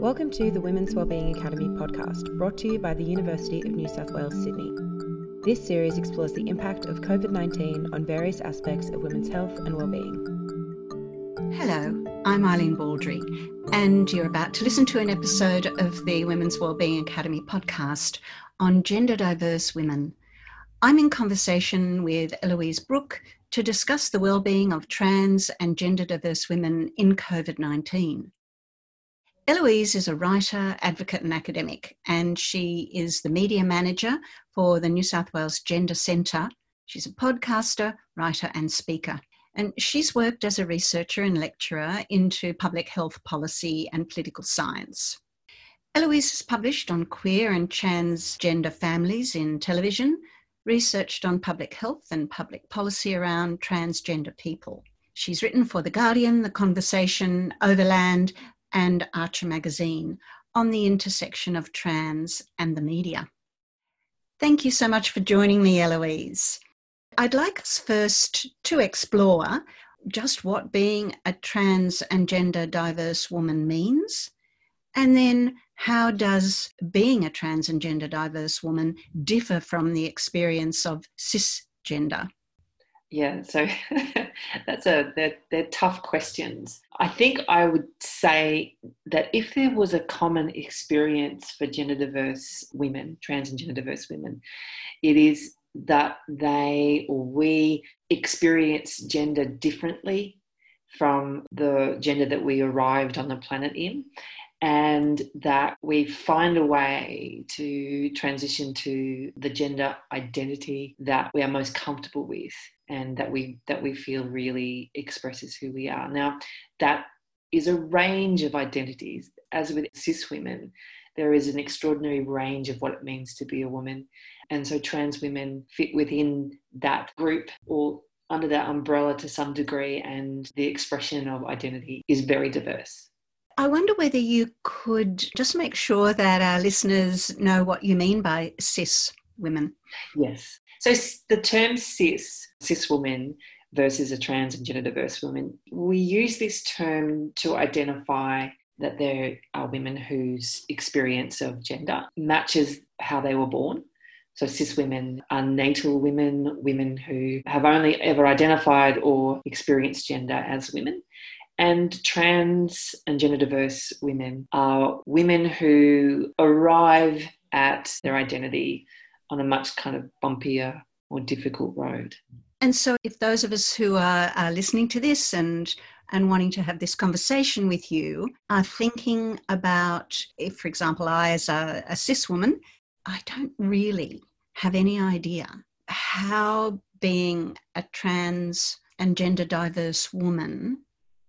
Welcome to the Women's Wellbeing Academy podcast, brought to you by the University of New South Wales, Sydney. This series explores the impact of COVID 19 on various aspects of women's health and wellbeing. Hello, I'm Eileen Baldry, and you're about to listen to an episode of the Women's Wellbeing Academy podcast on gender diverse women. I'm in conversation with Eloise Brook to discuss the well-being of trans and gender diverse women in COVID-19. Eloise is a writer, advocate, and academic, and she is the media manager for the New South Wales Gender Centre. She's a podcaster, writer, and speaker. And she's worked as a researcher and lecturer into public health policy and political science. Eloise has published on queer and transgender families in television, researched on public health and public policy around transgender people. She's written for The Guardian, The Conversation, Overland, and Archer magazine on the intersection of trans and the media. Thank you so much for joining me, Eloise. I'd like us first to explore just what being a trans and gender diverse woman means, and then how does being a trans and gender diverse woman differ from the experience of cisgender? Yeah, so that's a they're, they're tough questions. I think I would say that if there was a common experience for gender diverse women, trans and gender diverse women, it is that they or we experience gender differently from the gender that we arrived on the planet in and that we find a way to transition to the gender identity that we are most comfortable with and that we that we feel really expresses who we are. Now that is a range of identities. As with cis women there is an extraordinary range of what it means to be a woman. And so trans women fit within that group or under that umbrella to some degree and the expression of identity is very diverse I wonder whether you could just make sure that our listeners know what you mean by cis women. Yes. So the term cis, cis woman versus a trans and gender diverse woman, we use this term to identify that there are women whose experience of gender matches how they were born. So, cis women are natal women, women who have only ever identified or experienced gender as women. And trans and gender diverse women are women who arrive at their identity on a much kind of bumpier, more difficult road. And so, if those of us who are, are listening to this and and wanting to have this conversation with you are thinking about, if, for example, I, as a, a cis woman, I don't really have any idea how being a trans and gender diverse woman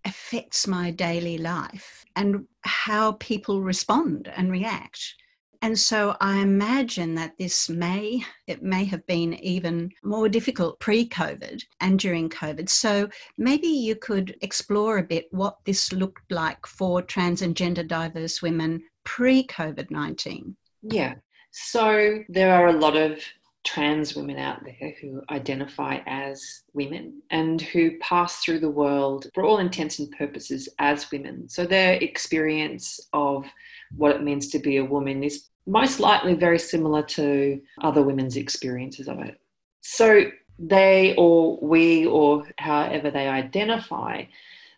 affects my daily life and how people respond and react. And so I imagine that this may, it may have been even more difficult pre COVID and during COVID. So maybe you could explore a bit what this looked like for trans and gender diverse women pre COVID 19. Yeah. So there are a lot of trans women out there who identify as women and who pass through the world for all intents and purposes as women. So their experience of what it means to be a woman is most likely very similar to other women's experiences of it. So they or we or however they identify,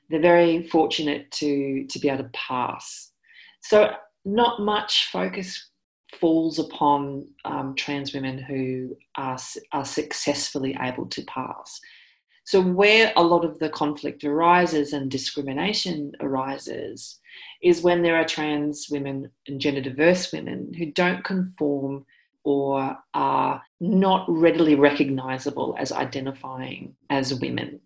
they're very fortunate to to be able to pass. So not much focus falls upon um, trans women who are, are successfully able to pass. So, where a lot of the conflict arises and discrimination arises is when there are trans women and gender diverse women who don't conform or are not readily recognizable as identifying as women,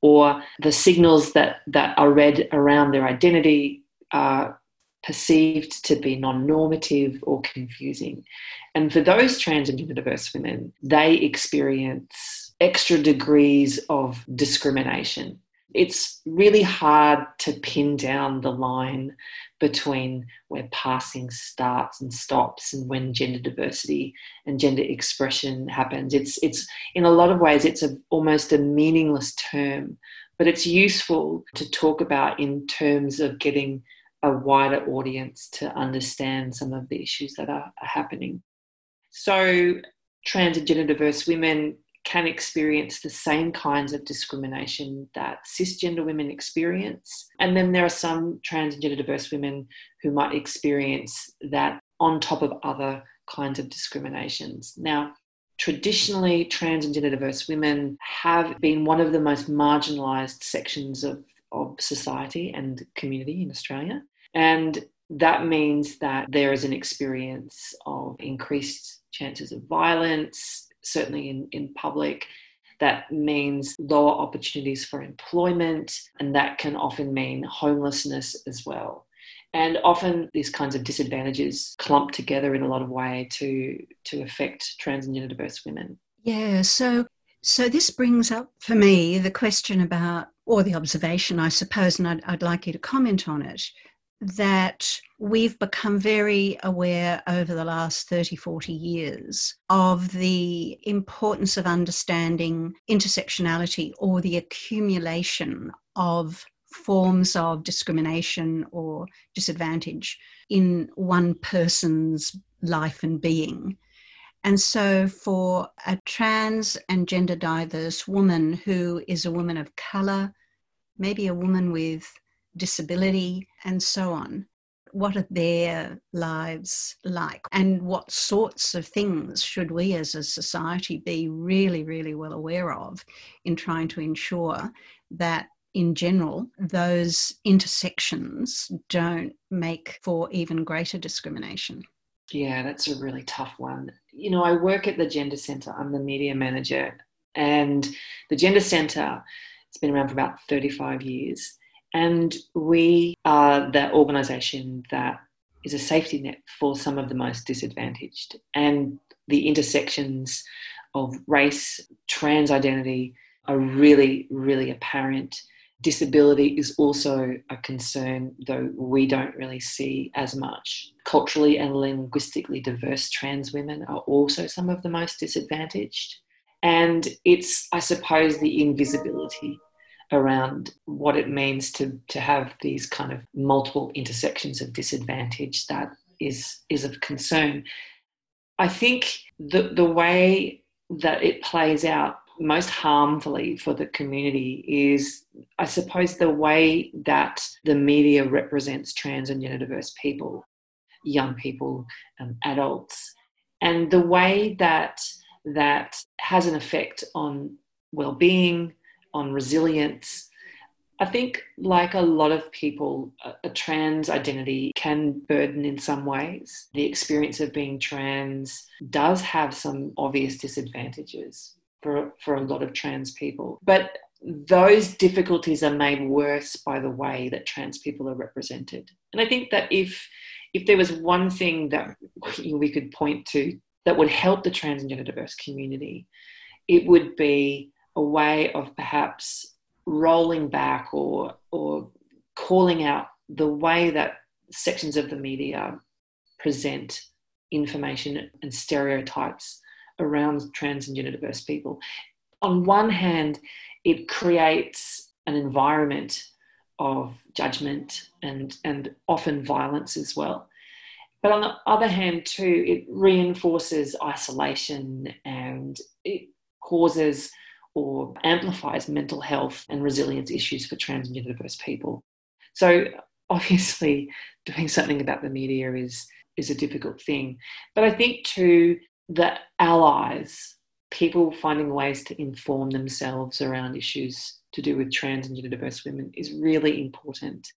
or the signals that, that are read around their identity are perceived to be non normative or confusing. And for those trans and gender diverse women, they experience extra degrees of discrimination. It's really hard to pin down the line between where passing starts and stops and when gender diversity and gender expression happens. It's, it's in a lot of ways, it's a, almost a meaningless term, but it's useful to talk about in terms of getting a wider audience to understand some of the issues that are, are happening. So, trans and gender diverse women can experience the same kinds of discrimination that cisgender women experience. And then there are some trans and gender diverse women who might experience that on top of other kinds of discriminations. Now, traditionally, trans and gender diverse women have been one of the most marginalised sections of, of society and community in Australia. And that means that there is an experience of increased chances of violence, certainly in, in public. That means lower opportunities for employment, and that can often mean homelessness as well. And often these kinds of disadvantages clump together in a lot of way to, to affect trans and gender diverse women. Yeah, so so this brings up for me the question about, or the observation, I suppose, and I'd, I'd like you to comment on it that we've become very aware over the last 30, 40 years of the importance of understanding intersectionality or the accumulation of forms of discrimination or disadvantage in one person's life and being. And so, for a trans and gender diverse woman who is a woman of colour, maybe a woman with disability, and so on. What are their lives like? And what sorts of things should we as a society be really, really well aware of in trying to ensure that in general, those intersections don't make for even greater discrimination? Yeah, that's a really tough one. You know, I work at the Gender Centre, I'm the media manager, and the Gender Centre, it's been around for about 35 years. And we are the organisation that is a safety net for some of the most disadvantaged. And the intersections of race, trans identity are really, really apparent. Disability is also a concern, though we don't really see as much. Culturally and linguistically diverse trans women are also some of the most disadvantaged. And it's, I suppose, the invisibility around what it means to, to have these kind of multiple intersections of disadvantage that is, is of concern. I think the, the way that it plays out most harmfully for the community is, I suppose, the way that the media represents trans and gender diverse people, young people, um, adults, and the way that that has an effect on well-being, on resilience. I think, like a lot of people, a, trans identity can burden in some ways. The experience of being trans does have some obvious disadvantages for, for a lot of trans people. But those difficulties are made worse by the way that trans people are represented. And I think that if if there was one thing that we could point to that would help the trans and gender diverse community, it would be a way of perhaps rolling back or or calling out the way that sections of the media present information and stereotypes around trans and gender diverse people. On one hand, it creates an environment of judgment and, and often violence as well. But on the other hand, too, it reinforces isolation and it causes or amplifies mental health and resilience issues for trans and gender diverse people. So obviously doing something about the media is is a difficult thing. But I think too that allies, people finding ways to inform themselves around issues to do with trans and gender diverse women is really important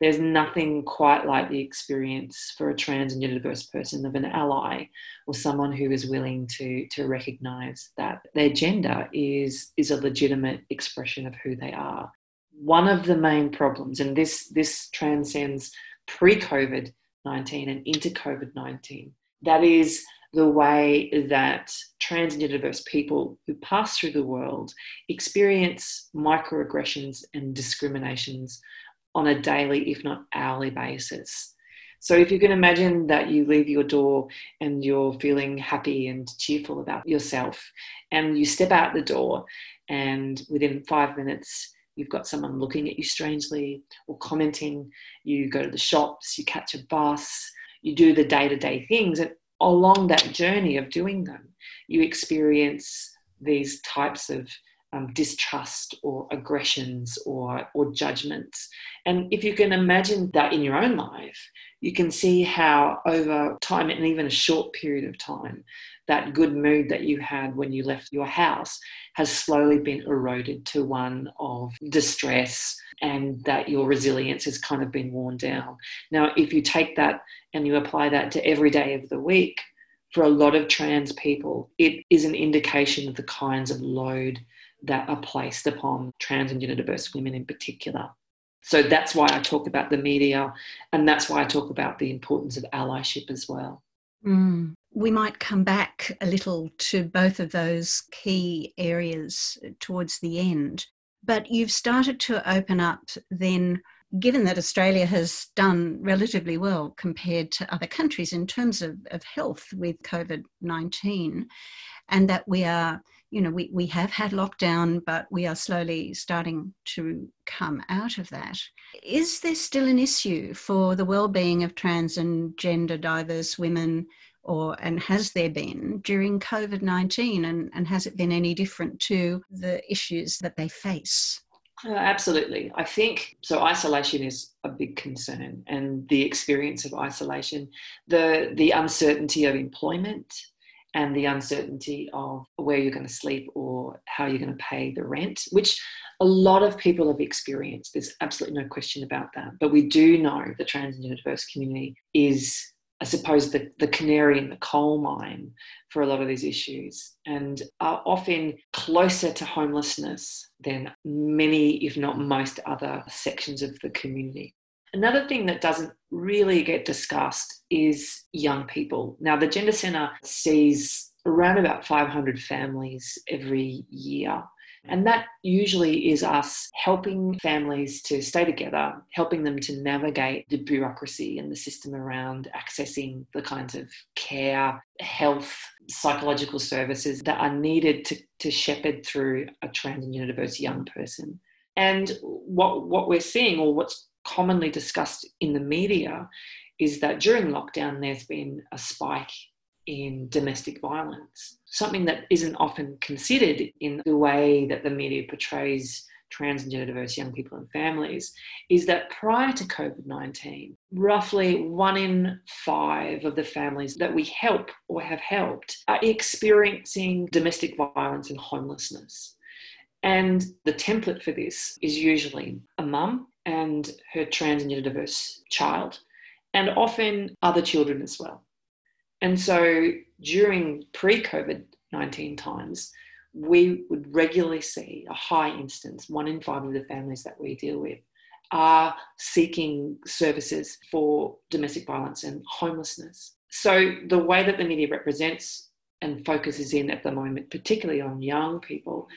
there's nothing quite like the experience for a trans and gender diverse person of an ally or someone who is willing to to recognize that their gender is is a legitimate expression of who they are. One of the main problems and this this transcends pre-covid 19 and into covid 19 that is the way that trans and gender diverse people who pass through the world experience microaggressions and discriminations on a daily, if not hourly basis. So if you can imagine that you leave your door and you're feeling happy and cheerful about yourself, and you step out the door, and within five minutes, you've got someone looking at you strangely or commenting, you go to the shops, you catch a bus, you do the day to day things. And along that journey of doing them, you experience these types of um, distrust or aggressions or, or judgments. And if you can imagine that in your own life, you can see how over time and even a short period of time, that good mood that you had when you left your house has slowly been eroded to one of distress and that your resilience has kind of been worn down. Now, if you take that and you apply that to every day of the week, for a lot of trans people, it is an indication of the kinds of load that are placed upon trans and gender diverse women in particular. So that's why I talk about the media, and that's why I talk about the importance of allyship as well. Mm. We might come back a little to both of those key areas towards the end. But you've started to open up then given that Australia has done relatively well compared to other countries in terms of, of health with COVID 19, and that we are, you know, we, we have had lockdown, but we are slowly starting to come out of that. Is there still an issue for the well-being of trans and gender diverse women? Or and has there been during COVID 19 and, and has it been any different to the issues that they face? Uh, absolutely. I think so. Isolation is a big concern, and the experience of isolation, the the uncertainty of employment, and the uncertainty of where you're going to sleep or how you're going to pay the rent, which a lot of people have experienced. There's absolutely no question about that. But we do know the trans and diverse community is I suppose, the, the canary in the coal mine for a lot of these issues and are often closer to homelessness than many, if not most, other sections of the community. Another thing that doesn't really get discussed is young people. Now, the Gender Centre sees around about 500 families every year and that usually is us helping families to stay together, helping them to navigate the bureaucracy and the system around accessing the kinds of care, health, psychological services that are needed to, to shepherd through a trans and diverse young person. And what, what we're seeing, or what's commonly discussed in the media, is that during lockdown, there's been a spike in domestic violence, something that isn't often considered in the way that the media portrays trans and gender diverse young people and families, is that prior to COVID 19, roughly one in five of the families that we help or have helped are experiencing domestic violence and homelessness. And the template for this is usually a mum and her trans and diverse child, and often other children as well. And so during pre COVID 19 times, we would regularly see a high instance, one in five of the families that we deal with are seeking services for domestic violence and homelessness. So the way that the media represents and focuses in at the moment, particularly on young people,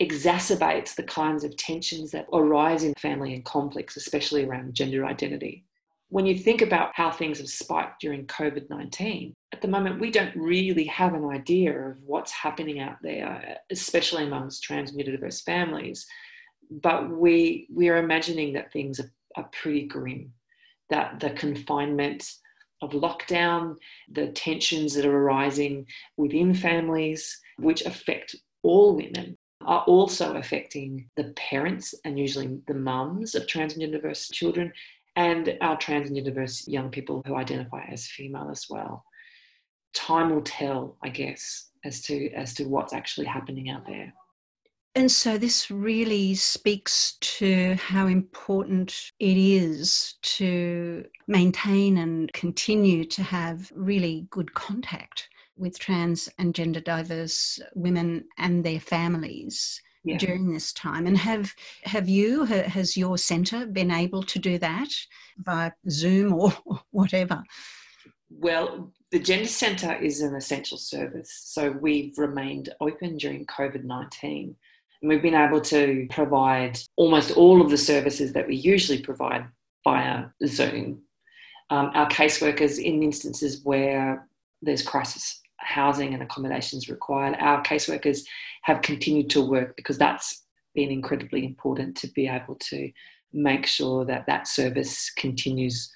exacerbates the kinds of tensions that arise in family and conflicts, especially around gender identity when you think about how things have spiked during COVID 19, at the moment, we don't really have an idea of what's happening out there, especially amongst trans and diverse families. But we, we are imagining that things are, are pretty grim, that the confinement of lockdown, the tensions that are arising within families, which affect all women, are also affecting the parents and usually the mums of trans and diverse children and our trans and diverse young people who identify as female as well. Time will tell, I guess, as to as to what's actually happening out there. And so this really speaks to how important it is to maintain and continue to have really good contact with trans and gender diverse women and their families yeah. during this time? And have have you has your center been able to do that via zoom or whatever? Well the gender centre is an essential service so we've remained open during covid-19 and we've been able to provide almost all of the services that we usually provide via zoom. Um, our caseworkers in instances where there's crisis housing and accommodations required. Our caseworkers have continued to work because that's been incredibly important to be able to make sure that that service continues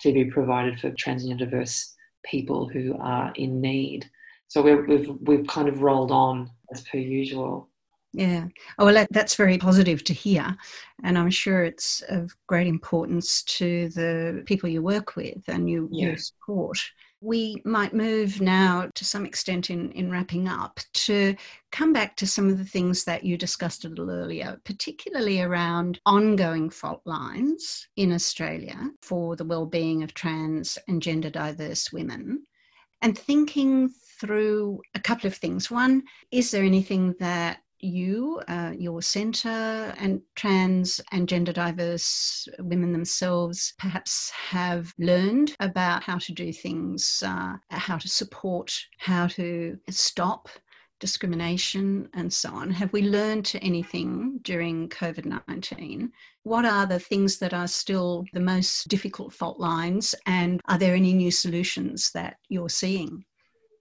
to be provided for transgender diverse people who are in need. So we we've we've kind of rolled on as per usual. Yeah. Oh, well, that's very positive to hear. And I'm sure it's of great importance to the people you work with and you, yeah. you support. We might move now to some extent in, in wrapping up to come back to some of the things that you discussed a little earlier, particularly around ongoing fault lines in Australia for the well-being of trans and gender diverse women and thinking through a couple of things. One, is there anything that you, uh, your centre, and trans and gender diverse women themselves perhaps have learned about how to do things, uh, how to support, how to stop discrimination, and so on. Have we learned anything during COVID 19? What are the things that are still the most difficult fault lines, and are there any new solutions that you're seeing?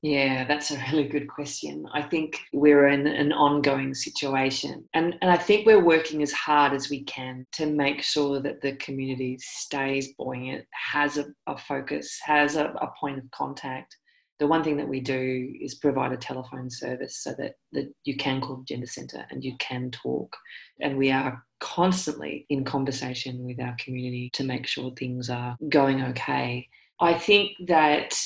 Yeah, that's a really good question. I think we're in an ongoing situation. And, and I think we're working as hard as we can to make sure that the community stays buoyant, has a, a focus, has a, a point of contact. The one thing that we do is provide a telephone service so that, that you can call the Gender Centre and you can talk. And we are constantly in conversation with our community to make sure things are going okay. I think that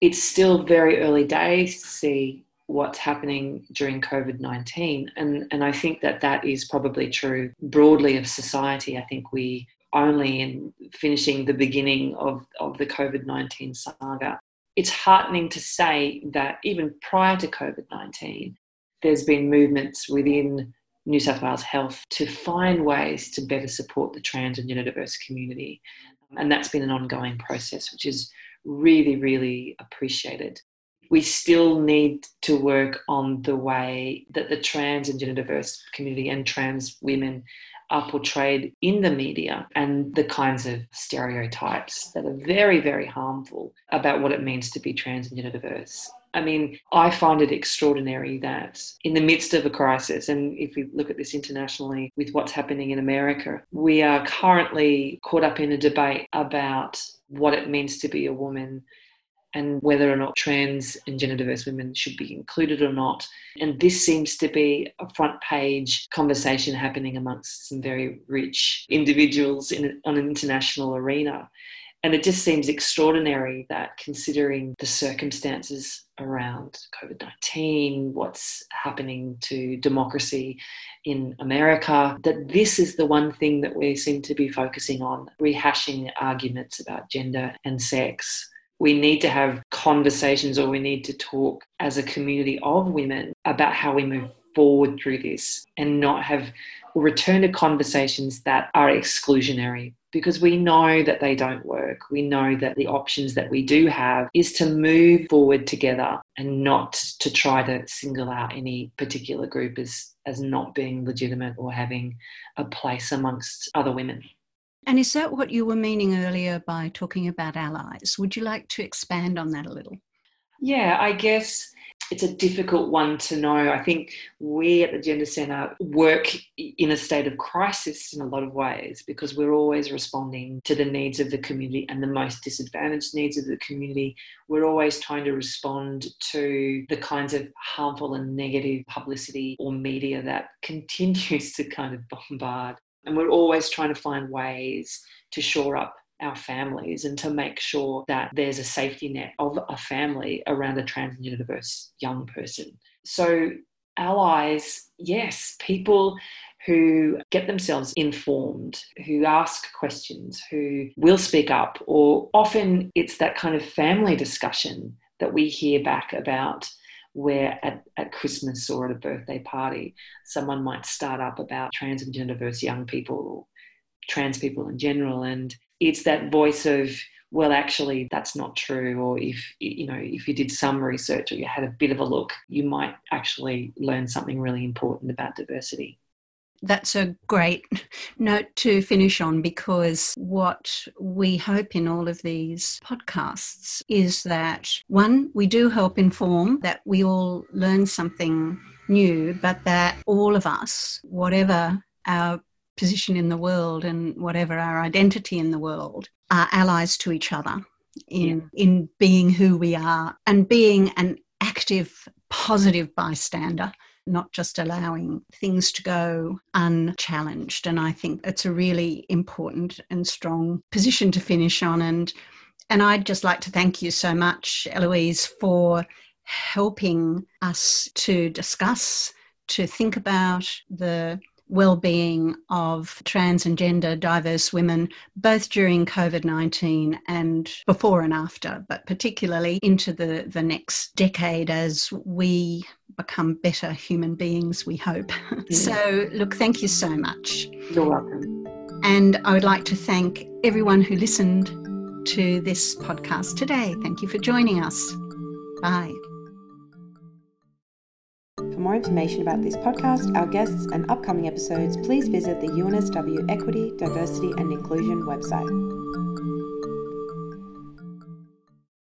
it's still very early days to see what's happening during COVID 19. And, and I think that that is probably true broadly of society. I think we only in finishing the beginning of, of the COVID 19 saga. It's heartening to say that even prior to COVID 19, there's been movements within New South Wales Health to find ways to better support the trans and gender diverse community. And that's been an ongoing process, which is really, really appreciated. We still need to work on the way that the trans and gender diverse community and trans women are portrayed in the media and the kinds of stereotypes that are very, very harmful about what it means to be trans and gender diverse. I mean, I find it extraordinary that in the midst of a crisis, and if we look at this internationally with what's happening in America, we are currently caught up in a debate about what it means to be a woman and whether or not trans and gender diverse women should be included or not. And this seems to be a front page conversation happening amongst some very rich individuals in on an international arena. And it just seems extraordinary that considering the circumstances around COVID 19, what's happening to democracy in America, that this is the one thing that we seem to be focusing on, rehashing arguments about gender and sex. We need to have conversations or we need to talk as a community of women about how we move forward through this and not have return to conversations that are exclusionary because we know that they don't work. We know that the options that we do have is to move forward together and not to try to single out any particular group as, as not being legitimate or having a place amongst other women. And is that what you were meaning earlier by talking about allies? Would you like to expand on that a little? Yeah, I guess it's a difficult one to know. I think we at the Gender Centre work in a state of crisis in a lot of ways because we're always responding to the needs of the community and the most disadvantaged needs of the community. We're always trying to respond to the kinds of harmful and negative publicity or media that continues to kind of bombard. And we're always trying to find ways to shore up our families and to make sure that there's a safety net of a family around a transgender diverse young person. So, allies, yes, people who get themselves informed, who ask questions, who will speak up, or often it's that kind of family discussion that we hear back about where at, at Christmas or at a birthday party, someone might start up about trans and young people or trans people in general. And it's that voice of well actually that's not true or if you know if you did some research or you had a bit of a look you might actually learn something really important about diversity. That's a great note to finish on because what we hope in all of these podcasts is that one, we do help inform, that we all learn something new, but that all of us, whatever our position in the world and whatever our identity in the world, are allies to each other in yeah. in being who we are and being an active, positive bystander not just allowing things to go unchallenged. And I think it's a really important and strong position to finish on. And and I'd just like to thank you so much, Eloise, for helping us to discuss, to think about the well-being of trans and gender diverse women both during covid-19 and before and after but particularly into the, the next decade as we become better human beings we hope. Yeah. so look thank you so much. You're welcome. And i would like to thank everyone who listened to this podcast today. Thank you for joining us. Bye for more information about this podcast, our guests, and upcoming episodes, please visit the UNSW Equity, Diversity and Inclusion website.